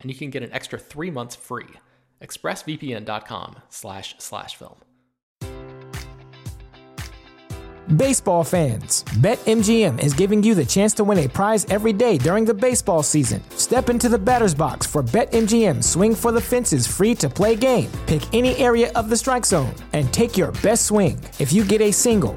and you can get an extra three months free. ExpressVPN.com slash slash film. Baseball fans, BetMGM is giving you the chance to win a prize every day during the baseball season. Step into the batter's box for BetMGM Swing for the Fences free to play game. Pick any area of the strike zone and take your best swing. If you get a single,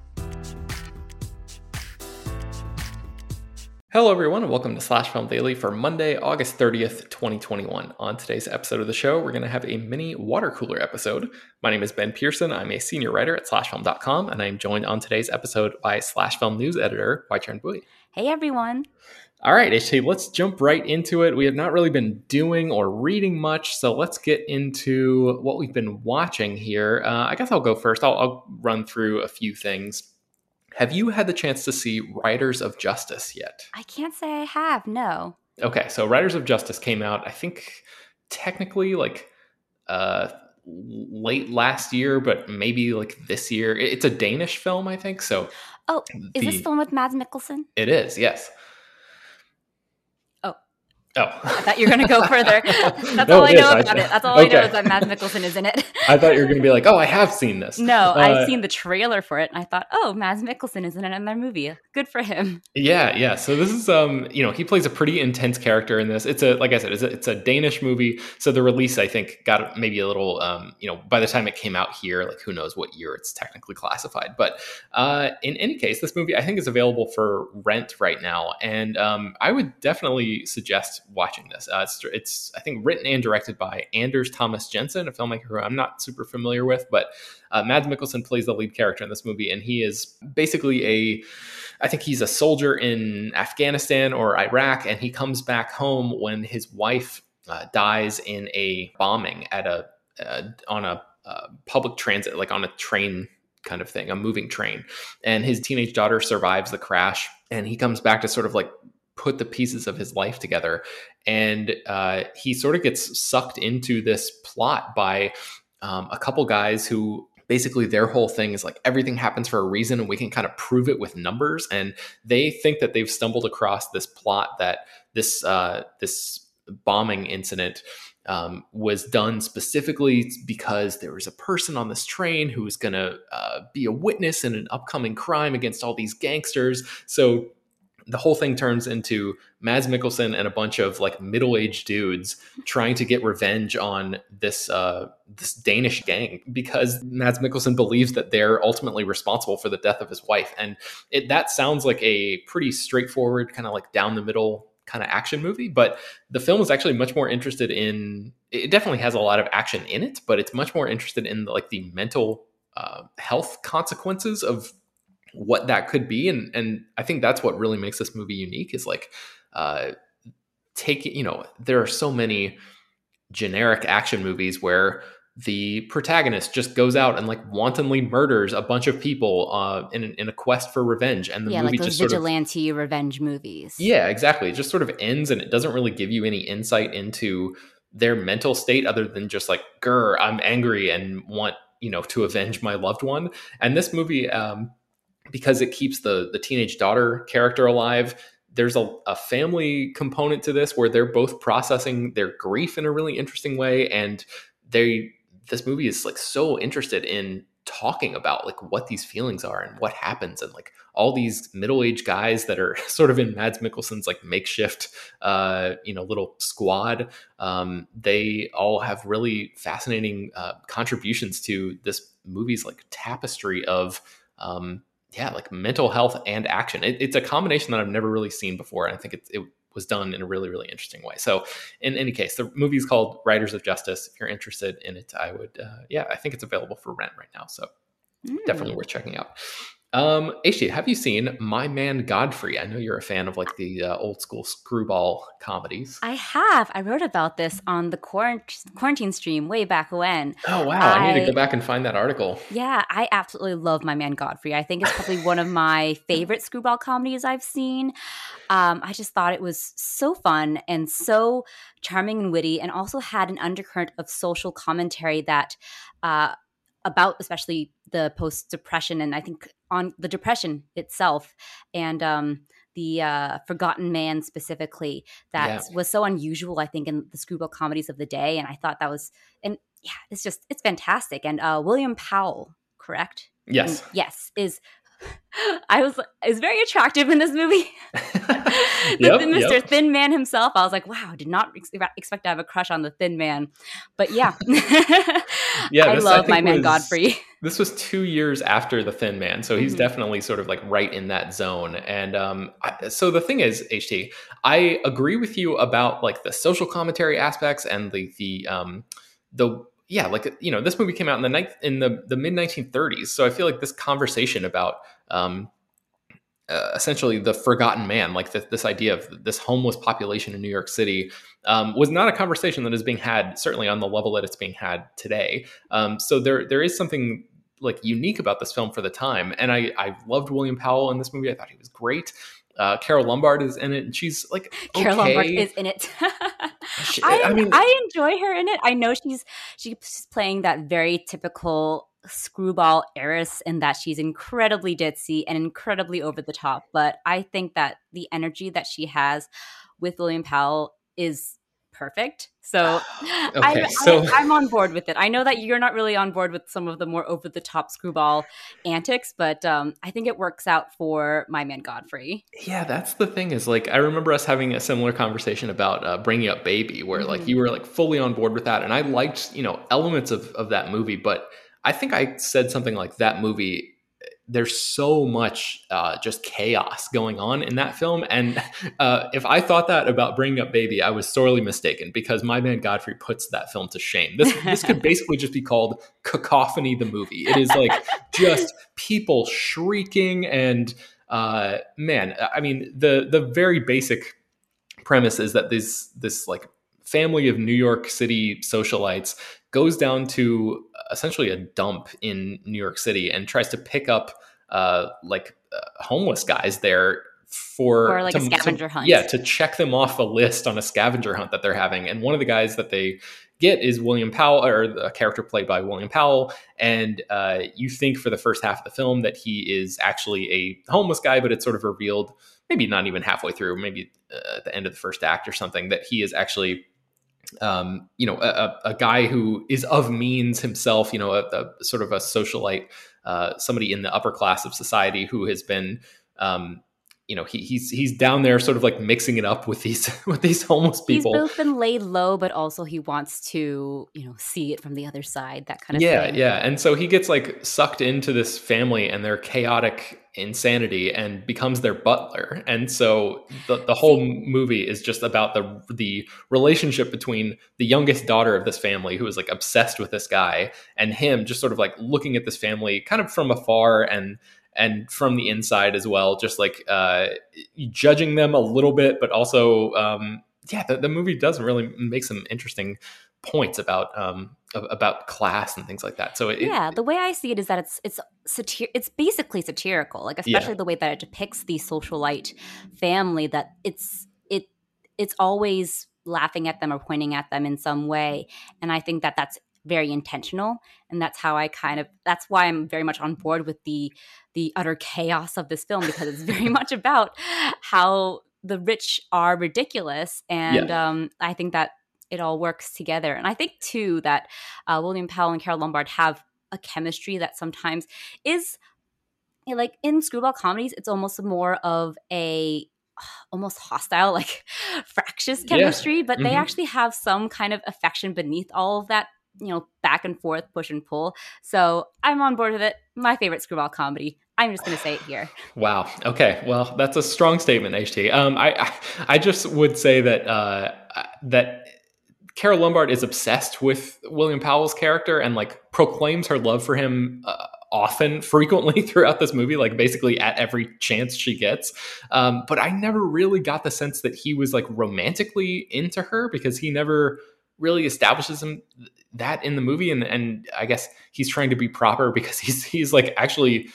Hello, everyone, and welcome to Slash Film Daily for Monday, August 30th, 2021. On today's episode of the show, we're going to have a mini water cooler episode. My name is Ben Pearson. I'm a senior writer at slashfilm.com, and I'm joined on today's episode by Slash Film news editor, Hoai-Tran Bui. Hey, everyone. All right, HT, let's jump right into it. We have not really been doing or reading much, so let's get into what we've been watching here. Uh, I guess I'll go first. I'll, I'll run through a few things. Have you had the chance to see Riders of Justice yet? I can't say I have, no. Okay, so Riders of Justice came out, I think, technically like uh, late last year, but maybe like this year. It's a Danish film, I think. So, oh, is the, this one with Mads Mikkelsen? It is, yes. Oh. I thought you were going to go further. That's no, all I know is. about I, it. That's all okay. I know is that Mads Mikkelsen is in it. I thought you were going to be like, oh, I have seen this. No, uh, I've seen the trailer for it and I thought, oh, Mads Mikkelsen is in another movie. Good for him. Yeah, yeah. So this is, um, you know, he plays a pretty intense character in this. It's a, like I said, it's a, it's a Danish movie. So the release, I think, got maybe a little, um, you know, by the time it came out here, like who knows what year it's technically classified. But uh, in any case, this movie, I think, is available for rent right now. And um, I would definitely suggest watching this. Uh, it's, it's, I think, written and directed by Anders Thomas Jensen, a filmmaker who I'm not super familiar with, but uh, Mads Mikkelsen plays the lead character in this movie, and he is basically a, I think he's a soldier in Afghanistan or Iraq, and he comes back home when his wife uh, dies in a bombing at a uh, on a uh, public transit, like on a train kind of thing, a moving train, and his teenage daughter survives the crash, and he comes back to sort of like put the pieces of his life together. And uh, he sort of gets sucked into this plot by um, a couple guys who basically their whole thing is like everything happens for a reason and we can kind of prove it with numbers and they think that they've stumbled across this plot that this uh, this bombing incident um, was done specifically because there was a person on this train who was going to uh, be a witness in an upcoming crime against all these gangsters so the whole thing turns into Mads Mikkelsen and a bunch of like middle-aged dudes trying to get revenge on this uh, this Danish gang because Mads Mikkelsen believes that they're ultimately responsible for the death of his wife, and it, that sounds like a pretty straightforward kind of like down the middle kind of action movie. But the film is actually much more interested in. It definitely has a lot of action in it, but it's much more interested in like the mental uh, health consequences of what that could be, and and I think that's what really makes this movie unique. Is like uh, taking you know there are so many generic action movies where the protagonist just goes out and like wantonly murders a bunch of people uh, in, in a quest for revenge, and the yeah, movie like those just sort of vigilante revenge movies. yeah, exactly. It just sort of ends, and it doesn't really give you any insight into their mental state other than just like, "Grr, I'm angry and want you know to avenge my loved one." And this movie, um, because it keeps the the teenage daughter character alive, there's a, a family component to this where they're both processing their grief in a really interesting way, and they this movie is like so interested in talking about like what these feelings are and what happens and like all these middle-aged guys that are sort of in Mads Mikkelsen's like makeshift uh you know little squad um they all have really fascinating uh contributions to this movie's like tapestry of um yeah like mental health and action it, it's a combination that I've never really seen before and I think it, it was done in a really really interesting way so in any case the movie is called Riders of Justice if you're interested in it I would uh, yeah I think it's available for rent right now so definitely Mm. worth checking out. Um, HT, have you seen My Man Godfrey? I know you're a fan of like the uh, old school screwball comedies. I have. I wrote about this on the quarant- quarantine stream way back when. oh wow, I, need to go back and find that article. Yeah, I absolutely love My Man Godfrey. I think it's probably one of my favorite screwball comedies I've seen. Um, I just thought it was so fun and so charming and witty, and also had an undercurrent of social commentary that uh, about especially the post depression and I think on the depression itself and um, the uh, Forgotten Man specifically that Yeah. was so unusual. I think in the screwball comedies of the day, and I thought that was and yeah, it's just it's fantastic. And uh, William Powell, correct? Yes. And yes, is I was is very attractive in this movie. the, Yep, the Mr. yep. Thin Man himself. I was like, wow, did not ex- expect to have a crush on the Thin Man, but yeah, Yeah, I this, I love my think, man was- Godfrey. This was two years after the Thin Man, so he's Mhm. definitely sort of like right in that zone. And um, I, so the thing is, HT, I agree with you about like the social commentary aspects and the the um, the yeah, like you know, this movie came out in the night in the the mid 1930s, so I feel like this conversation about um, uh, essentially the forgotten man, like th- this idea of this homeless population in New York City, um, was not a conversation that is being had certainly on the level that it's being had today. Um, so there there is something like unique about this film for the time, and I I loved William Powell in this movie. I thought he was great. Uh, Carole Lombard is in it, and she's like Carole. Lombard is in it. She- I, I mean- I enjoy her in it. I know she's she's playing that very typical screwball heiress in that she's incredibly ditzy and incredibly over the top. But I think that the energy that she has with William Powell is perfect. So, Okay, I'm, so- I, am on board with it. I know that you're not really on board with some of the more over the top screwball antics, but um, I think it works out for my man Godfrey. Yeah, that's the thing is like I remember us having a similar conversation about uh, bringing up Baby, where like Mhm. you were like fully on board with that, and I liked you know elements of of that movie, but I think I said something like that movie. There's so much uh, just chaos going on in that film, and uh, if I thought that about bringing up Baby, I was sorely mistaken because my man Godfrey puts that film to shame. This this could basically just be called Cacophony the movie. It is like just people shrieking and uh, man, I mean the the very basic premise is that this this like family of New York City socialites goes down to essentially a dump in New York City and tries to pick up uh, like uh, homeless guys there for For, like, a scavenger to- hunt. Yeah, to check them off a list on a scavenger hunt that they're having. And one of the guys that they get is William Powell, or a character played by William Powell. And uh, you think for the first half of the film that he is actually a homeless guy, but it's sort of revealed, maybe not even halfway through, maybe uh, at the end of the first act or something, that he is actually um, you know, a, a- guy who is of means himself, you know, a, a sort of a socialite, uh, somebody in the upper class of society who has been, um, you know he, he's he's down there sort of like mixing it up with these with these homeless people. He's both been laid low, but also he wants to you know see it from the other side. That kind of yeah, thing. yeah. And so he gets like sucked into this family and their chaotic insanity and becomes their butler. And so the the whole movie is just about the the relationship between the youngest daughter of this family who is like obsessed with this guy and him just sort of like looking at this family kind of from afar and and from the inside as well, just like uh, judging them a little bit, but also, um, yeah, the, the, movie does really make some interesting points about um, about class and things like that. So it, yeah, the way I see it is that it's it's satir- it's basically satirical, like especially yeah. the way that it depicts the socialite family. That it's it it's always laughing at them or pointing at them in some way, and I think that that's very intentional and that's how i kind of that's why i'm very much on board with the the utter chaos of this film because it's very much about how the rich are ridiculous and yeah. um, i think that it all works together and i think too that uh, william powell and carole lombard have a chemistry that sometimes is like in screwball comedies it's almost more of a almost hostile like fractious chemistry yeah. but mm-hmm. they actually have some kind of affection beneath all of that you know, back and forth, push and pull. So I'm on board with it. My favorite screwball comedy. I'm just going to say it here. Wow. Okay. Well, that's a strong statement, HT. Um, I, I just would say that uh, that Carole Lombard is obsessed with William Powell's character and like proclaims her love for him. Uh, often, frequently throughout this movie, like basically at every chance she gets. Um, but I never really got the sense that he was like romantically into her because he never really establishes him that in the movie and and I guess he's trying to be proper because he's he's like actually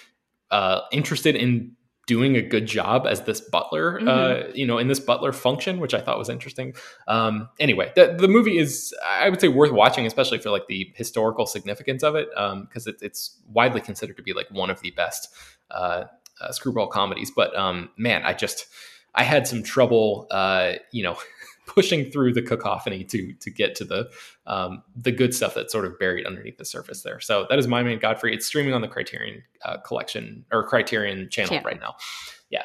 uh, interested in doing a good job as this butler, mm-hmm. uh, you know, in this butler function, which I thought was interesting. Um, anyway, the, the movie is, I would say, worth watching, especially for like the historical significance of it, because um, it, it's widely considered to be like one of the best uh, uh, screwball comedies. But um, man, I just, I had some trouble, uh, you know, pushing through the cacophony to to get to the um, the good stuff that's sort of buried underneath the surface there. So that is my man Godfrey. It's streaming on the Criterion uh, collection or Criterion channel, channel. right now. Yeah.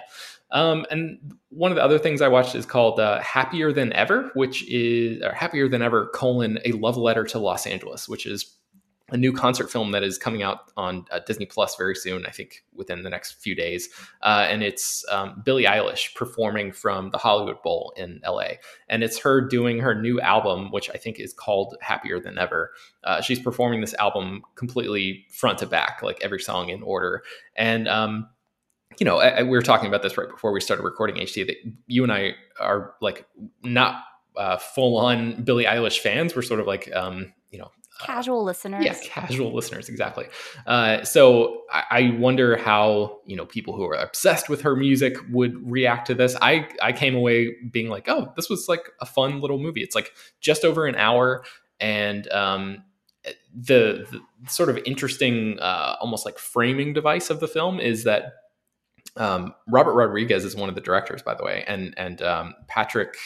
Um, and one of the other things I watched is called uh, Happier Than Ever, which is or Happier Than Ever colon a love letter to Los Angeles, which is a new concert film that is coming out on uh, Disney Plus very soon, I think within the next few days. Uh, and it's um, Billie Eilish performing from the Hollywood Bowl in LA. And it's her doing her new album, which I think is called Happier Than Ever. Uh, she's performing this album completely front to back, like every song in order. And, um, you know, I, I, we were talking about this right before we started recording HT that you and I are like not uh, full on Billie Eilish fans. We're sort of like, um, casual listeners. Yeah, casual listeners, exactly. Uh, so I, I, wonder how you know people who are obsessed with her music would react to this. I I came away being like, oh, this was like a fun little movie. It's like just over an hour, and um, the, the sort of interesting, uh, almost like framing device of the film is that. Um, Robert Rodriguez is one of the directors, by the way, and and um, Patrick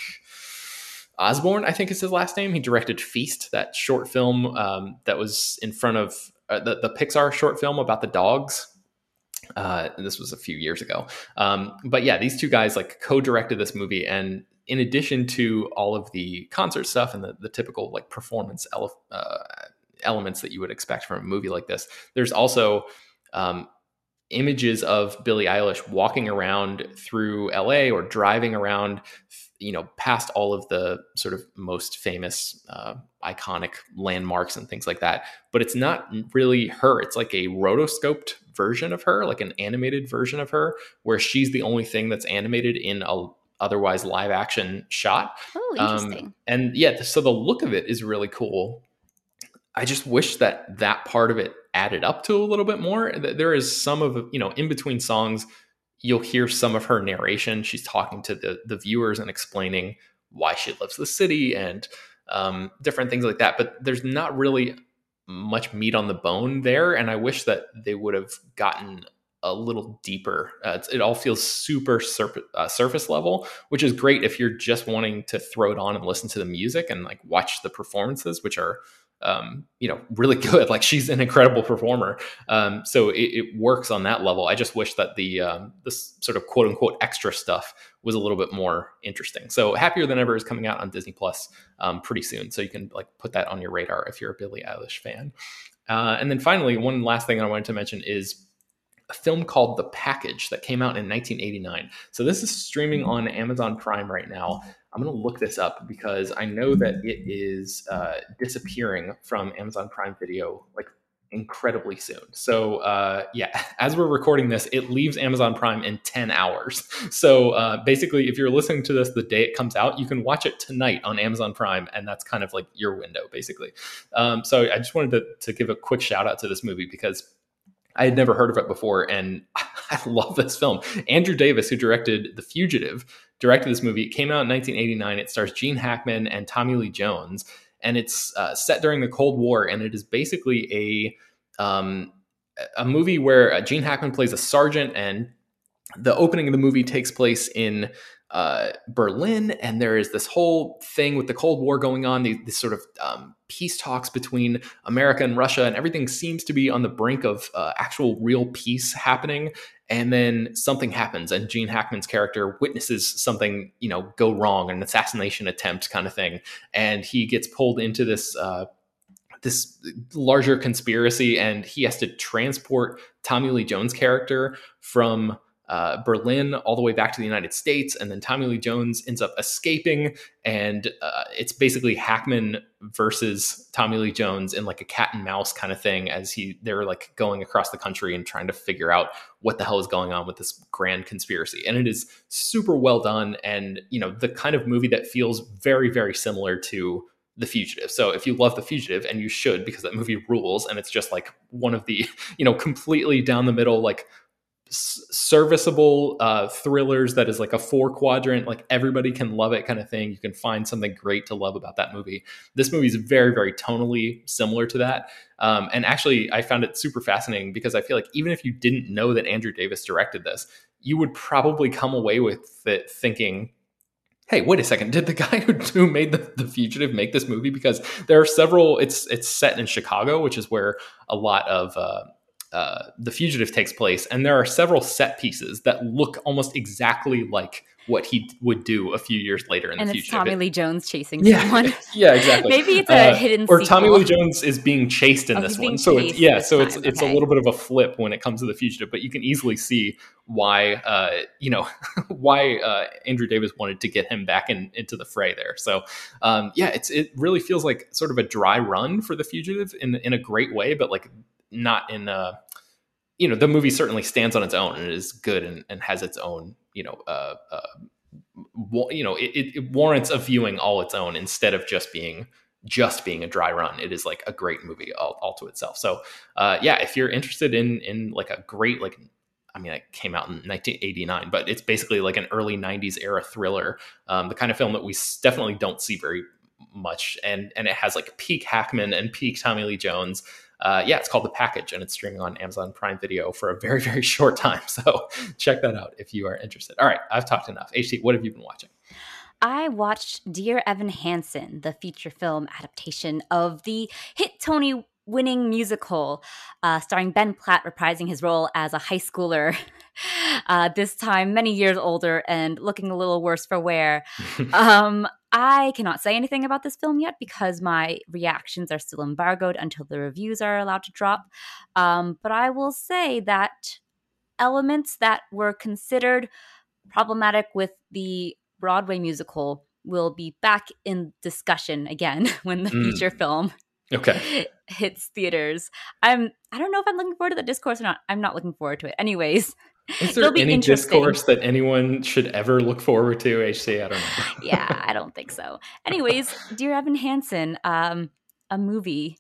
Osborne, I think is his last name. He directed Feast, that short film um, that was in front of uh, the, the Pixar short film about the dogs. Uh, this was a few years ago. Um, but yeah, these two guys like co-directed this movie, and in addition to all of the concert stuff and the, the typical like performance ele- uh, elements that you would expect from a movie like this, there's also um, images of Billie Eilish walking around through LA or driving around you know, past all of the sort of most famous, uh, iconic landmarks and things like that. But it's not really her. It's like a rotoscoped version of her, like an animated version of her, where she's the only thing that's animated in a otherwise live action shot. Oh, um, interesting. Um, and yeah, so the look of it is really cool. I just wish that that part of it added up to a little bit more. There is some of you know in between songs you'll hear some of her narration. She's talking to the the viewers and explaining why she loves the city and um, different things like that. But there's not really much meat on the bone there, and I wish that they would have gotten a little deeper. Uh, it all feels super surf- uh, surface level, which is great if you're just wanting to throw it on and listen to the music and like watch the performances, which are um, you know, really good. Like she's an incredible performer. Um, so it, it, works on that level. I just wish that the um, this sort of quote unquote extra stuff was a little bit more interesting. So happier than ever is coming out on Disney Plus um, pretty soon. So you can like put that on your radar if you're a Billie Eilish fan. Uh, and then finally, one last thing I wanted to mention is a film called The Package that came out in 1989. So this is streaming on Amazon Prime right now. I'm going to look this up because I know that it is uh, disappearing from Amazon Prime Video like incredibly soon. So uh, yeah, as we're recording this, it leaves Amazon Prime in 10 hours. So uh, basically, if you're listening to this the day it comes out, you can watch it tonight on Amazon Prime, and that's kind of like your window, basically. Um, so I just wanted to, to give a quick shout out to this movie because I had never heard of it before, and I love this film. Andrew Davis, who directed The Fugitive, directed this movie. It came out in 1989. It stars Gene Hackman and Tommy Lee Jones, and it's uh, set during the Cold War, and it is basically a um, a movie where uh, Gene Hackman plays a sergeant, and the opening of the movie takes place in uh, Berlin, and there is this whole thing with the Cold War going on, these, these sort of um, peace talks between America and Russia, and everything seems to be on the brink of uh, actual real peace happening. And then something happens, and Gene Hackman's character witnesses something, you know, go wrong, an assassination attempt kind of thing, and he gets pulled into this. Uh, this larger conspiracy, and he has to transport Tommy Lee Jones' character from uh, Berlin all the way back to the United States, and then Tommy Lee Jones ends up escaping, and uh, it's basically Hackman versus Tommy Lee Jones in like a cat and mouse kind of thing as he they're like going across the country and trying to figure out what the hell is going on with this grand conspiracy, and it is super well done, and you know the kind of movie that feels very very similar to the Fugitive. So if you love The Fugitive, and you should because that movie rules, and it's just like one of the you know completely down the middle like serviceable uh, thrillers that is like a four quadrant, like everybody can love it kind of thing. You can find something great to love about that movie. This movie is very, very tonally similar to that. Um, and actually, I found it super fascinating because I feel like even if you didn't know that Andrew Davis directed this, you would probably come away with it thinking, hey wait a second did the guy who, who made the, the fugitive make this movie because there are several it's it's set in chicago which is where a lot of uh, uh, the fugitive takes place and there are several set pieces that look almost exactly like what he would do a few years later in and the fugitive. Tommy Lee Jones chasing yeah, someone. yeah, exactly. Maybe it's a uh, hidden or sequel. Tommy Lee Jones is being chased in Oh, this one. So it's yeah, so it's time, it's a okay. little bit of a flip when it comes to the fugitive, but you can easily see why uh, you know why uh, Andrew Davis wanted to get him back in into the fray there. So um, yeah, it's it really feels like sort of a dry run for the fugitive in in a great way, but like not in a you know the movie certainly stands on its own and is good and, and has its own you know uh, uh you know it, it it warrants a viewing all its own instead of just being just being a dry run. It is like a great movie all, all to itself. So uh yeah if you're interested in in like a great like I mean, it came out in 1989, but it's basically like an early 90s era thriller, um, the kind of film that we definitely don't see very much, and and it has like peak Hackman and peak Tommy Lee Jones, uh, yeah, it's called The Package and it's streaming on Amazon Prime Video for a very, very short time. So check that out if you are interested. All right, I've talked enough. HT, what have you been watching? I watched Dear Evan Hansen, the feature film adaptation of the hit Tony winning musical, uh, starring Ben Platt reprising his role as a high schooler, uh, this time many years older and looking a little worse for wear. um, I cannot say anything about this film yet because my reactions are still embargoed until the reviews are allowed to drop. Um, but I will say that elements that were considered problematic with the Broadway musical will be back in discussion again when the Mm. feature film okay. hits theaters. I'm I don't know if I'm looking forward to the discourse or not. I'm not looking forward to it. Anyways, Is there It'll be any discourse that anyone should ever look forward to, HT? I don't know. yeah, I don't think so. Anyways, Dear Evan Hansen, um, a movie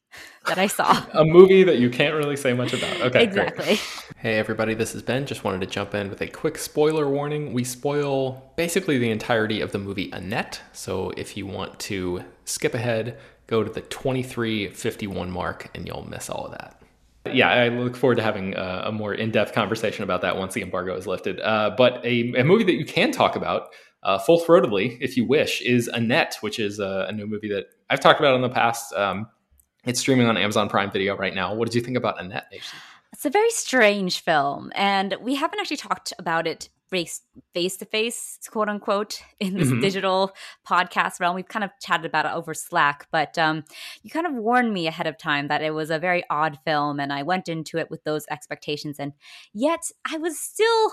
that I saw. a movie that you can't really say much about. Okay. great. exactly. Hey everybody, this is Ben. Just wanted to jump in with a quick spoiler warning. We spoil basically the entirety of the movie Annette. So if you want to skip ahead, go to the 2351 mark and you'll miss all of that. Yeah, I look forward to having a, a more in-depth conversation about that once the embargo is lifted. Uh, but a, a movie that you can talk about uh, full-throatedly, if you wish, is Annette, which is a, a new movie that I've talked about in the past. Um, It's streaming on Amazon Prime Video right now. What did you think about Annette? It's a very strange film, and we haven't actually talked about it face face to face, quote unquote, in this mm-hmm. digital podcast realm. We've kind of chatted about it over Slack, but um, you kind of warned me ahead of time that it was a very odd film, and I went into it with those expectations, and yet I was still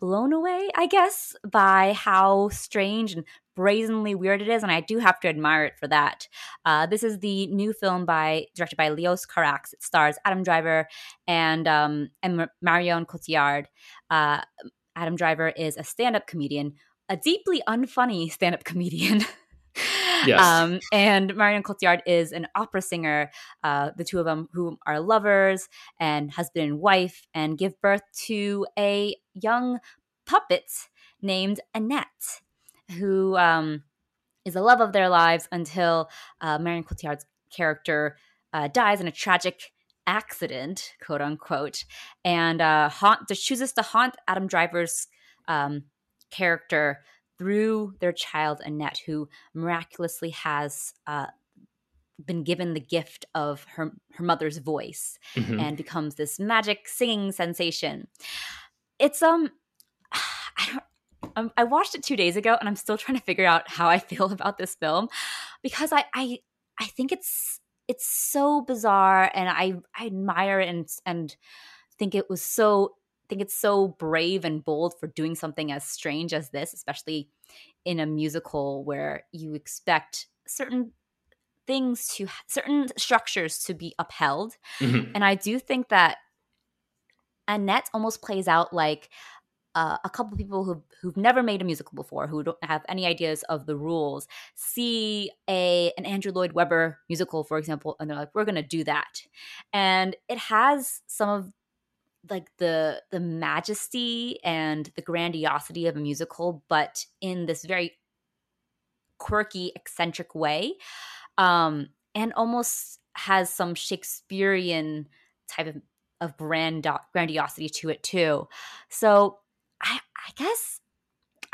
blown away, I guess, by how strange and brazenly weird it is, and I do have to admire it for that. Uh, this is the new film by directed by Leos Carax. It stars Adam Driver and um, and Marion Cotillard. Uh, Adam Driver is a stand-up comedian, a deeply unfunny stand-up comedian. Yes. Um, and Marion Cotillard is an opera singer. Uh, the two of them, who are lovers and husband and wife, and give birth to a young puppet named Annette who um, is the love of their lives until uh, Marion Cotillard's character uh, dies in a tragic accident, quote unquote, and uh, haunt chooses to haunt Adam Driver's um, character through their child Annette, who miraculously has uh, been given the gift of her her mother's voice mm-hmm. and becomes this magic singing sensation. It's um, I don't um, I watched it two days ago, and I'm still trying to figure out how I feel about this film because I I I think it's it's so bizarre, and I I admire and and think it was so think it's so brave and bold for doing something as strange as this, especially in a musical where you expect certain things to certain structures to be upheld. Mm-hmm. And I do think that Annette almost plays out like uh, a couple of people who've, who've never made a musical before, who don't have any ideas of the rules, see a an Andrew Lloyd Webber musical, for example, and they're like, "We're going to do that," and it has some of like the the majesty and the grandiosity of a musical, but in this very quirky, eccentric way, um, and almost has some Shakespearean type of of grand grandiosity to it too. So I, I guess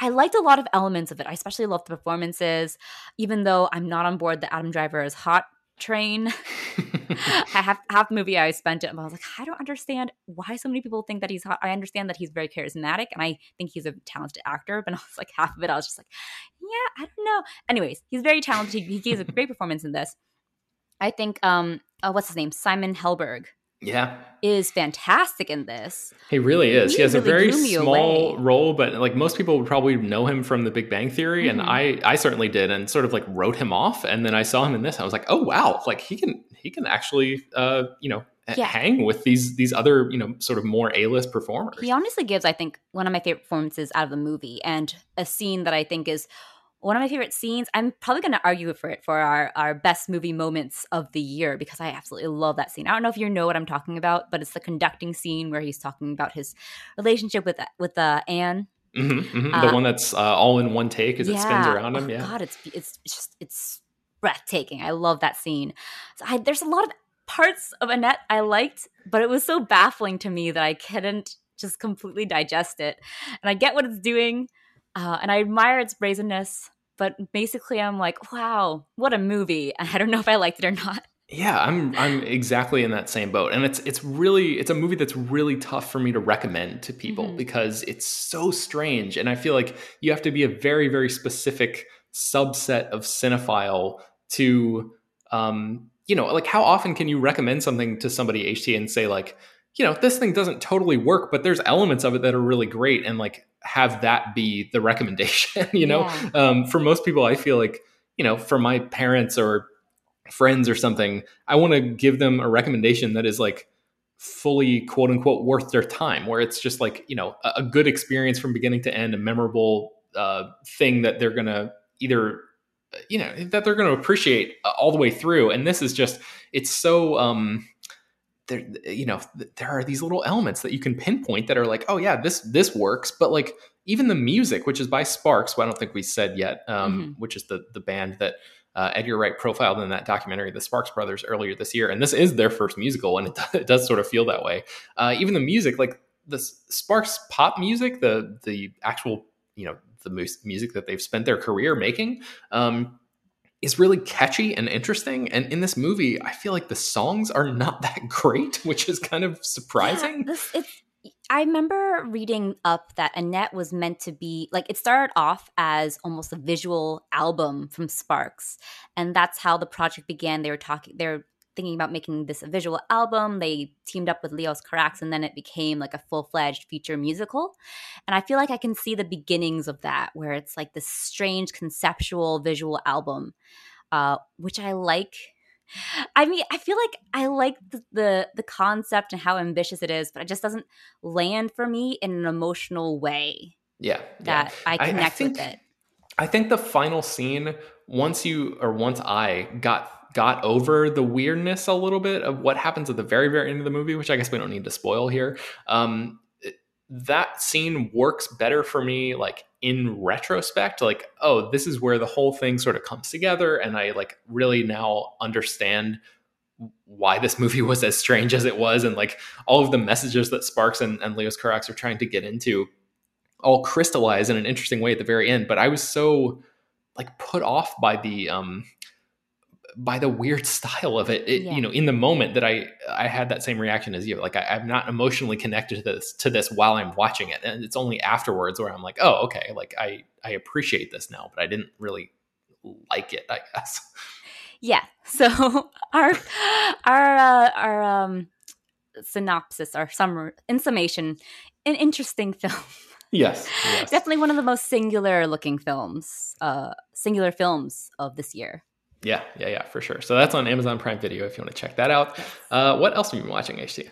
I liked a lot of elements of it. I especially loved the performances, even though I'm not on board the Adam Driver is hot train. I have half the movie I spent it, and I was like, I don't understand why so many people think that he's hot. I understand that he's very charismatic, and I think he's a talented actor. But I was like, half of it, I was just like, yeah, I don't know. Anyways, he's very talented. He, he gives a great performance in this. I think, um, uh, what's his name, Simon Helberg yeah. is fantastic in this. He really is. He, he has really a very small role but like most people would probably know him from the big bang theory mm-hmm. and i i certainly did and sort of like wrote him off and then i saw him in this i was like oh wow. Like he can he can actually uh you know yeah. hang with these these other you know sort of more a-list performers. He honestly gives i think one of my favorite performances out of the movie and a scene that i think is one of my favorite scenes. I'm probably going to argue for it for our, our best movie moments of the year because I absolutely love that scene. I don't know if you know what I'm talking about, but it's the conducting scene where he's talking about his relationship with with uh, Anne. Mm-hmm, mm-hmm. Uh, the one that's uh, all in one take as yeah. it spins around him. Oh, yeah, God, it's it's just it's breathtaking. I love that scene. So I, there's a lot of parts of Annette I liked, but it was so baffling to me that I couldn't just completely digest it. And I get what it's doing uh, and I admire its brazenness, but basically I'm like, wow, what a movie. And I don't know if I liked it or not. Yeah, I'm I'm exactly in that same boat. And it's it's really it's a movie that's really tough for me to recommend to people mm-hmm. because it's so strange and I feel like you have to be a very very specific subset of cinephile to um you know, like how often can you recommend something to somebody HT and say like, you know, this thing doesn't totally work, but there's elements of it that are really great and like have that be the recommendation you know yeah. um, for most people i feel like you know for my parents or friends or something i want to give them a recommendation that is like fully quote unquote worth their time where it's just like you know a, a good experience from beginning to end a memorable uh, thing that they're gonna either you know that they're gonna appreciate all the way through and this is just it's so um there you know there are these little elements that you can pinpoint that are like oh yeah this this works but like even the music which is by sparks who i don't think we said yet um, mm-hmm. which is the the band that uh, edgar wright profiled in that documentary the sparks brothers earlier this year and this is their first musical and it, does, it does sort of feel that way uh, even the music like the sparks pop music the the actual you know the music that they've spent their career making um, is really catchy and interesting. And in this movie, I feel like the songs are not that great, which is kind of surprising. Yeah, this, it's, I remember reading up that Annette was meant to be like it started off as almost a visual album from Sparks, and that's how the project began. They were talking, they were thinking about making this a visual album. They teamed up with Leos Carax, and then it became like a full fledged feature musical. And I feel like I can see the beginnings of that, where it's like this strange conceptual visual album, uh, which I like. I mean, I feel like I like the, the, the concept and how ambitious it is, but it just doesn't land for me in an emotional way. Yeah, that yeah. I connect I, I think, with it. I think the final scene, once you or once I got got over the weirdness a little bit of what happens at the very very end of the movie, which I guess we don't need to spoil here. Um, that scene works better for me like in retrospect like oh this is where the whole thing sort of comes together and i like really now understand why this movie was as strange as it was and like all of the messages that sparks and, and leos carax are trying to get into all crystallize in an interesting way at the very end but i was so like put off by the um by the weird style of it, it yeah. you know in the moment that i i had that same reaction as you. Like I, am not emotionally connected to this to this while i'm watching it. And it's only afterwards where i'm like oh okay like i i appreciate this now but i didn't really like it i guess. Yeah so our our uh, our um synopsis our summary in summation an interesting film. Yes, yes, definitely one of the most singular looking films, uh, singular films of this year. Yeah, yeah, yeah, for sure. So that's on Amazon Prime Video if you want to check that out. Uh, what else have you been watching, HT?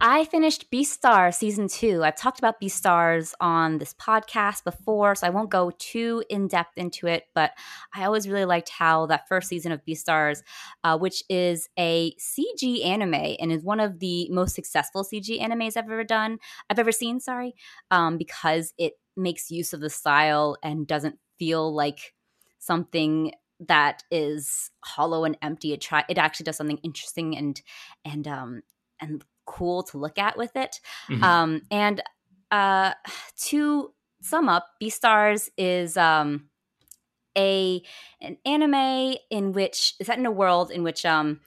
I finished Beastars season two. I've talked about Beastars on this podcast before, so I won't go too in depth into it. But I always really liked how that first season of Beastars, uh, which is a CG anime and is one of the most successful CG animes I've ever done, I've ever seen. Sorry, um, because it makes use of the style and doesn't feel like something that is hollow and empty. It try it actually does something interesting and and um and cool to look at with it. Mm-hmm. Um and uh to sum up, Beastars is um a an anime in which is set in a world in which um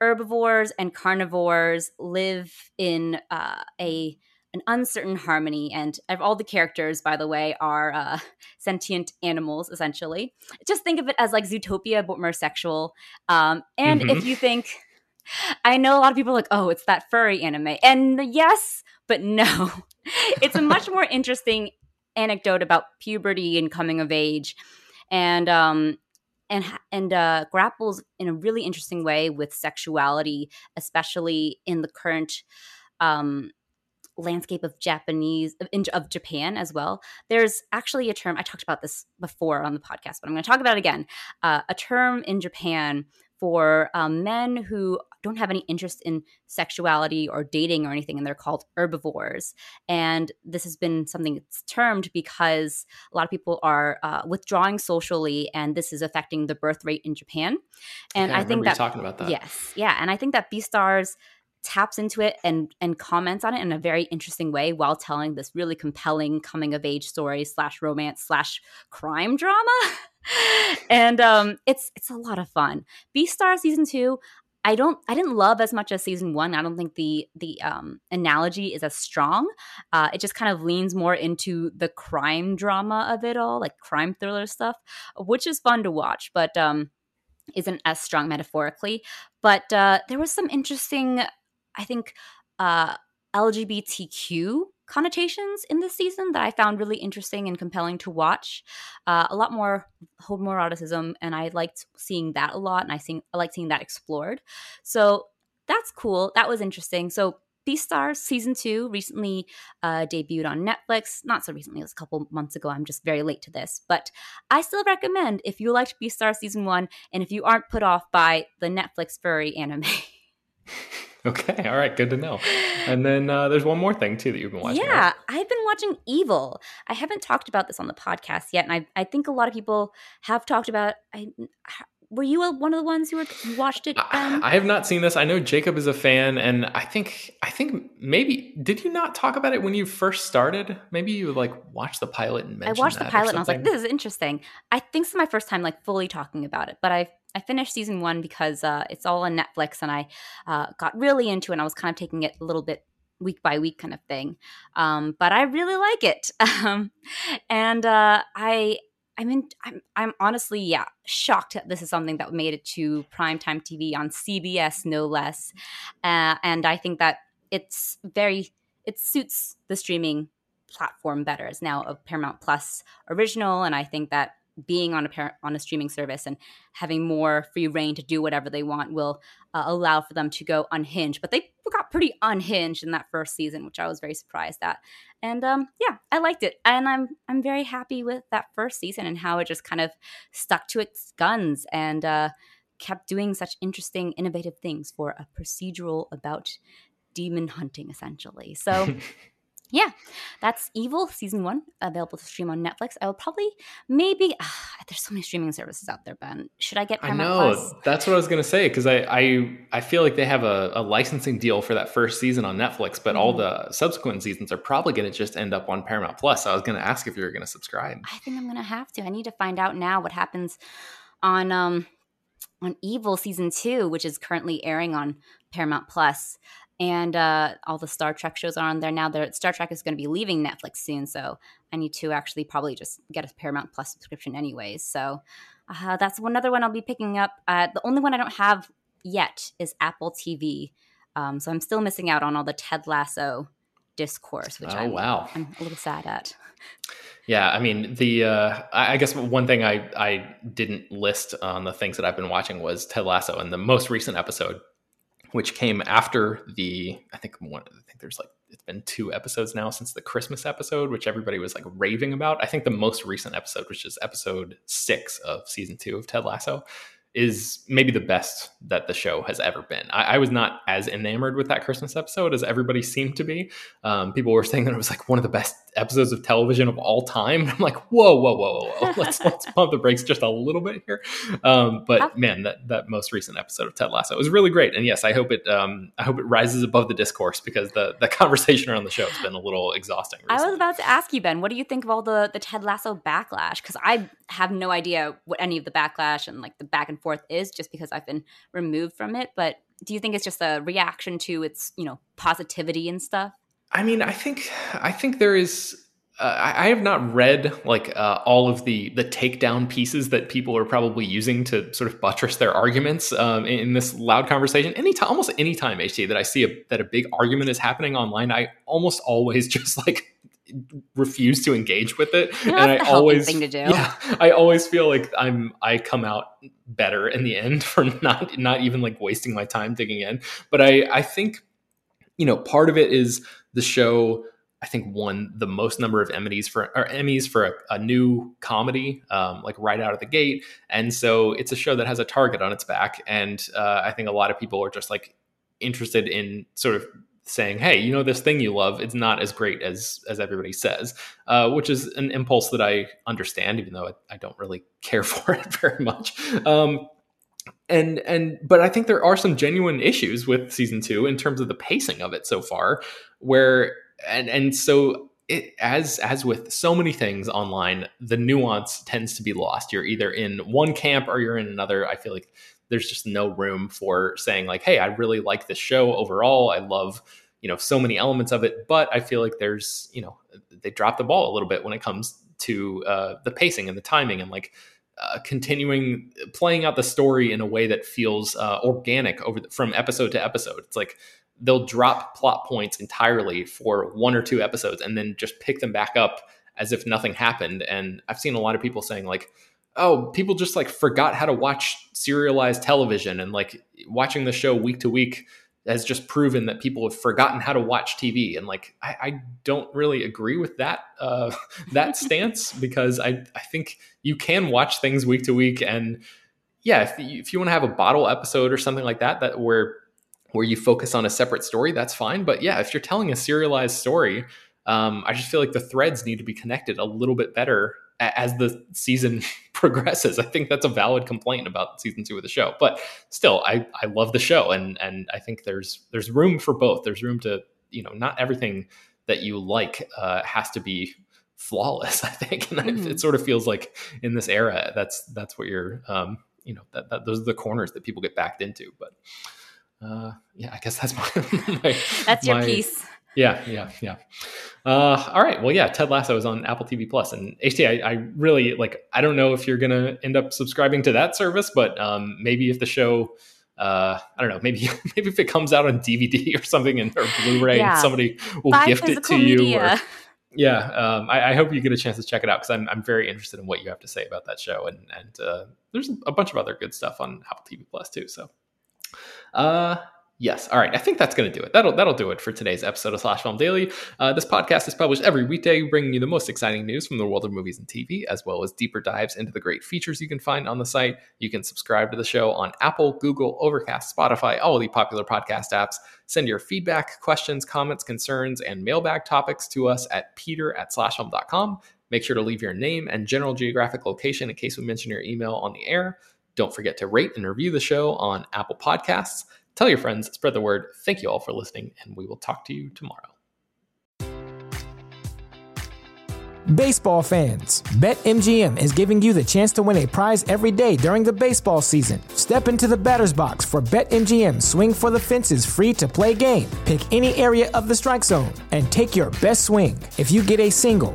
herbivores and carnivores live in uh, a an uncertain harmony. And all the characters, by the way, are uh, sentient animals, essentially. Just think of it as like Zootopia, but more sexual. Um, and mm-hmm. if you think, I know a lot of people are like, oh, it's that furry anime. And yes, but no. it's a much more interesting anecdote about puberty and coming of age. And um, and and uh, grapples in a really interesting way with sexuality, especially in the current um, landscape of Japanese of Japan as well. There's actually a term I talked about this before on the podcast, but I'm going to talk about it again. Uh, a term in Japan for um, men who don't have any interest in sexuality or dating or anything, and they're called herbivores. And this has been something that's termed because a lot of people are uh, withdrawing socially, and this is affecting the birth rate in Japan. And okay, I, I think that talking about that. Yes, yeah, and I think that Beastars taps into it and and comments on it in a very interesting way while telling this really compelling coming of age story slash romance slash crime drama. And um it's it's a lot of fun. Beastars season two i don't i didn't love as much as season one. I don't think the the um analogy is as strong. Uh it just kind of leans more into the crime drama of it all like crime thriller stuff which is fun to watch but um isn't as strong metaphorically. But uh, there was some interesting I think uh, LGBTQ connotations in this season that I found really interesting and compelling to watch. Uh, a lot more hold more homoeroticism, and I liked seeing that a lot, and I think I like seeing that explored. So that's cool. That was interesting. So Beastars season two recently uh, debuted on Netflix. Not so recently, it was a couple months ago. I'm just very late to this, but I still recommend if you liked Beastars season one, and if you aren't put off by the Netflix furry anime. Okay, all right, good to know. And then uh, there's one more thing too that you've been watching. Yeah, right? I've been watching Evil. I haven't talked about this on the podcast yet, and I, I think a lot of people have talked about. I were you one of the ones who, were, who watched it? I, I have not seen this. I know Jacob is a fan, and I think I think maybe did you not talk about it when you first started? Maybe you like watched the pilot and I watched the pilot and I was like, "This is interesting." I think it's my first time like fully talking about it, but I I finished season one because uh, it's all on Netflix, and I uh, got really into it. and I was kind of taking it a little bit week by week kind of thing. Um, but I really like it, um, and uh, I I mean, I'm, I'm honestly, yeah, shocked that this is something that made it to primetime TV on CBS, no less. Uh, and I think that it's very, it suits the streaming platform better. It's now a Paramount Plus original, and I think that being on a par- on a streaming service and having more free reign to do whatever they want will uh, allow for them to go unhinged. But they got pretty unhinged in that first season, which I was very surprised at. And um, yeah, I liked it, and I'm I'm very happy with that first season and how it just kind of stuck to its guns and uh, kept doing such interesting, innovative things for a procedural about demon hunting, essentially. So. yeah, that's Evil season one available to stream on Netflix. I will probably maybe uh, there's so many streaming services out there, Ben. Should I get Paramount I know Plus? that's what I was gonna say because I, I I feel like they have a, a, licensing deal for that first season on Netflix, but mm-hmm. all the subsequent seasons are probably gonna just end up on Paramount Plus. So I was gonna ask if you were gonna subscribe. I think I'm gonna have to. I need to find out now what happens on um on Evil season two, which is currently airing on Paramount Plus and uh, all the Star Trek shows are on there now. There, Star Trek is going to be leaving Netflix soon, so I need to actually probably just get a Paramount Plus subscription anyways. So uh, that's another one I'll be picking up. Uh, the only one I don't have yet is Apple TV, um, so I'm still missing out on all the Ted Lasso discourse, which oh, I'm, wow. I'm a little sad at. Yeah, I mean the uh, I guess one thing I I didn't list on the things that I've been watching was Ted Lasso, and the most recent episode which came after the I think one I think there's like it's been two episodes now since the Christmas episode, which everybody was like raving about. I think the most recent episode, which is episode six of season two of Ted Lasso, is maybe the best that the show has ever been. I, I, was not as enamored with that Christmas episode as everybody seemed to be. Um, people were saying that it was like one of the best episodes of television of all time. I'm like, whoa, whoa, whoa, whoa, whoa. Let's let's pump the brakes just a little bit here. Um, but man, that that most recent episode of Ted Lasso was really great. And yes, I hope it um, I hope it rises above the discourse because the the conversation around the show has been a little exhausting. Recently. I was about to ask you, Ben, what do you think of all the the Ted Lasso backlash? Because I have no idea what any of the backlash and like the back and and forth is just because I've been removed from it. But do you think it's just a reaction to its, you know, positivity and stuff? I mean, I think I think there is uh, I have not read like uh, all of the the takedown pieces that people are probably using to sort of buttress their arguments um, in, in, this loud conversation. Anytime, almost any time, HT that I see a, that a big argument is happening online, I almost always just like refuse to engage with it. You know, and i always thing to do. Yeah. I always feel like i'm i come out better in the end for not not even like wasting my time digging in. But i i think you know part of it is the show I think won the most number of Emmys for or Emmys for a, a new comedy, um, like right out of the gate. And so it's a show that has a target on its back, and uh, I think a lot of people are just like interested in sort of saying, "Hey, you know this thing you love, it's not as great as as everybody says," uh, which is an impulse that I understand, even though I, I don't really care for it very much. Um, and and but I think there are some genuine issues with season two in terms of the pacing of it so far, where and and so it, as as with so many things online, the nuance tends to be lost. You're either in one camp or you're in another. I feel like there's just no room for saying like, hey, I really like this show overall. I love you know so many elements of it, but I feel like there's you know they drop the ball a little bit when it comes to uh, the pacing and the timing and like uh, continuing playing out the story in a way that feels uh, organic over the, from episode to episode. It's like they'll drop plot points entirely for one or two episodes and then just pick them back up as if nothing happened. And I've seen a lot of people saying like, oh, people just like forgot how to watch serialized television and like watching the show week to week has just proven that people have forgotten how to watch TV. And like, I, I don't really agree with that uh, that stance because I I think you can watch things week to week and yeah, if you, if you want to have a bottle episode or something like that, that where where you focus on a separate story, that's fine. But yeah, if you're telling a serialized story, um, I just feel like the threads need to be connected a little bit better as the season progresses. I think that's a valid complaint about season two of the show. But still, I I love the show, and and I think there's there's room for both. There's room to you know not everything that you like uh, has to be flawless. I think, and mm-hmm. it, sort of feels like in this era, that's that's what you're um, you know that, that those are the corners that people get backed into. But uh, yeah, I guess that's my, my that's your my, piece. Yeah, yeah, yeah. Uh, all right. Well, yeah, Ted Lasso is on Apple TV Plus, and HT. I, I, really like. I don't know if you're gonna end up subscribing to that service, but um, maybe if the show, uh, I don't know, maybe maybe if it comes out on DVD or something and or Blu-ray, yeah. and somebody will Buy gift it to you. Or, yeah, um, I, I, hope you get a chance to check it out because I'm I'm very interested in what you have to say about that show, and and uh, there's a bunch of other good stuff on Apple TV Plus too. So, uh, Yes. All right. I think that's going to do it. That'll that'll do it for today's episode of Slash Film Daily. Uh, this podcast is published every weekday, bringing you the most exciting news from the world of movies and TV, as well as deeper dives into the great features you can find on the site. You can subscribe to the show on Apple, Google, Overcast, Spotify, all the popular podcast apps. Send your feedback, questions, comments, concerns, and mailbag topics to us at peter at slashfilm.com. Make sure to leave your name and general geographic location in case we mention your email on the air. Don't forget to rate and review the show on Apple Podcasts. Tell your friends, spread the word. Thank you all for listening, and we will talk to you tomorrow. Baseball fans, BetMGM is giving you the chance to win a prize every day during the baseball season. Step into the batter's box for BetMGM Swing for the Fences free to play game. Pick any area of the strike zone and take your best swing. If you get a single,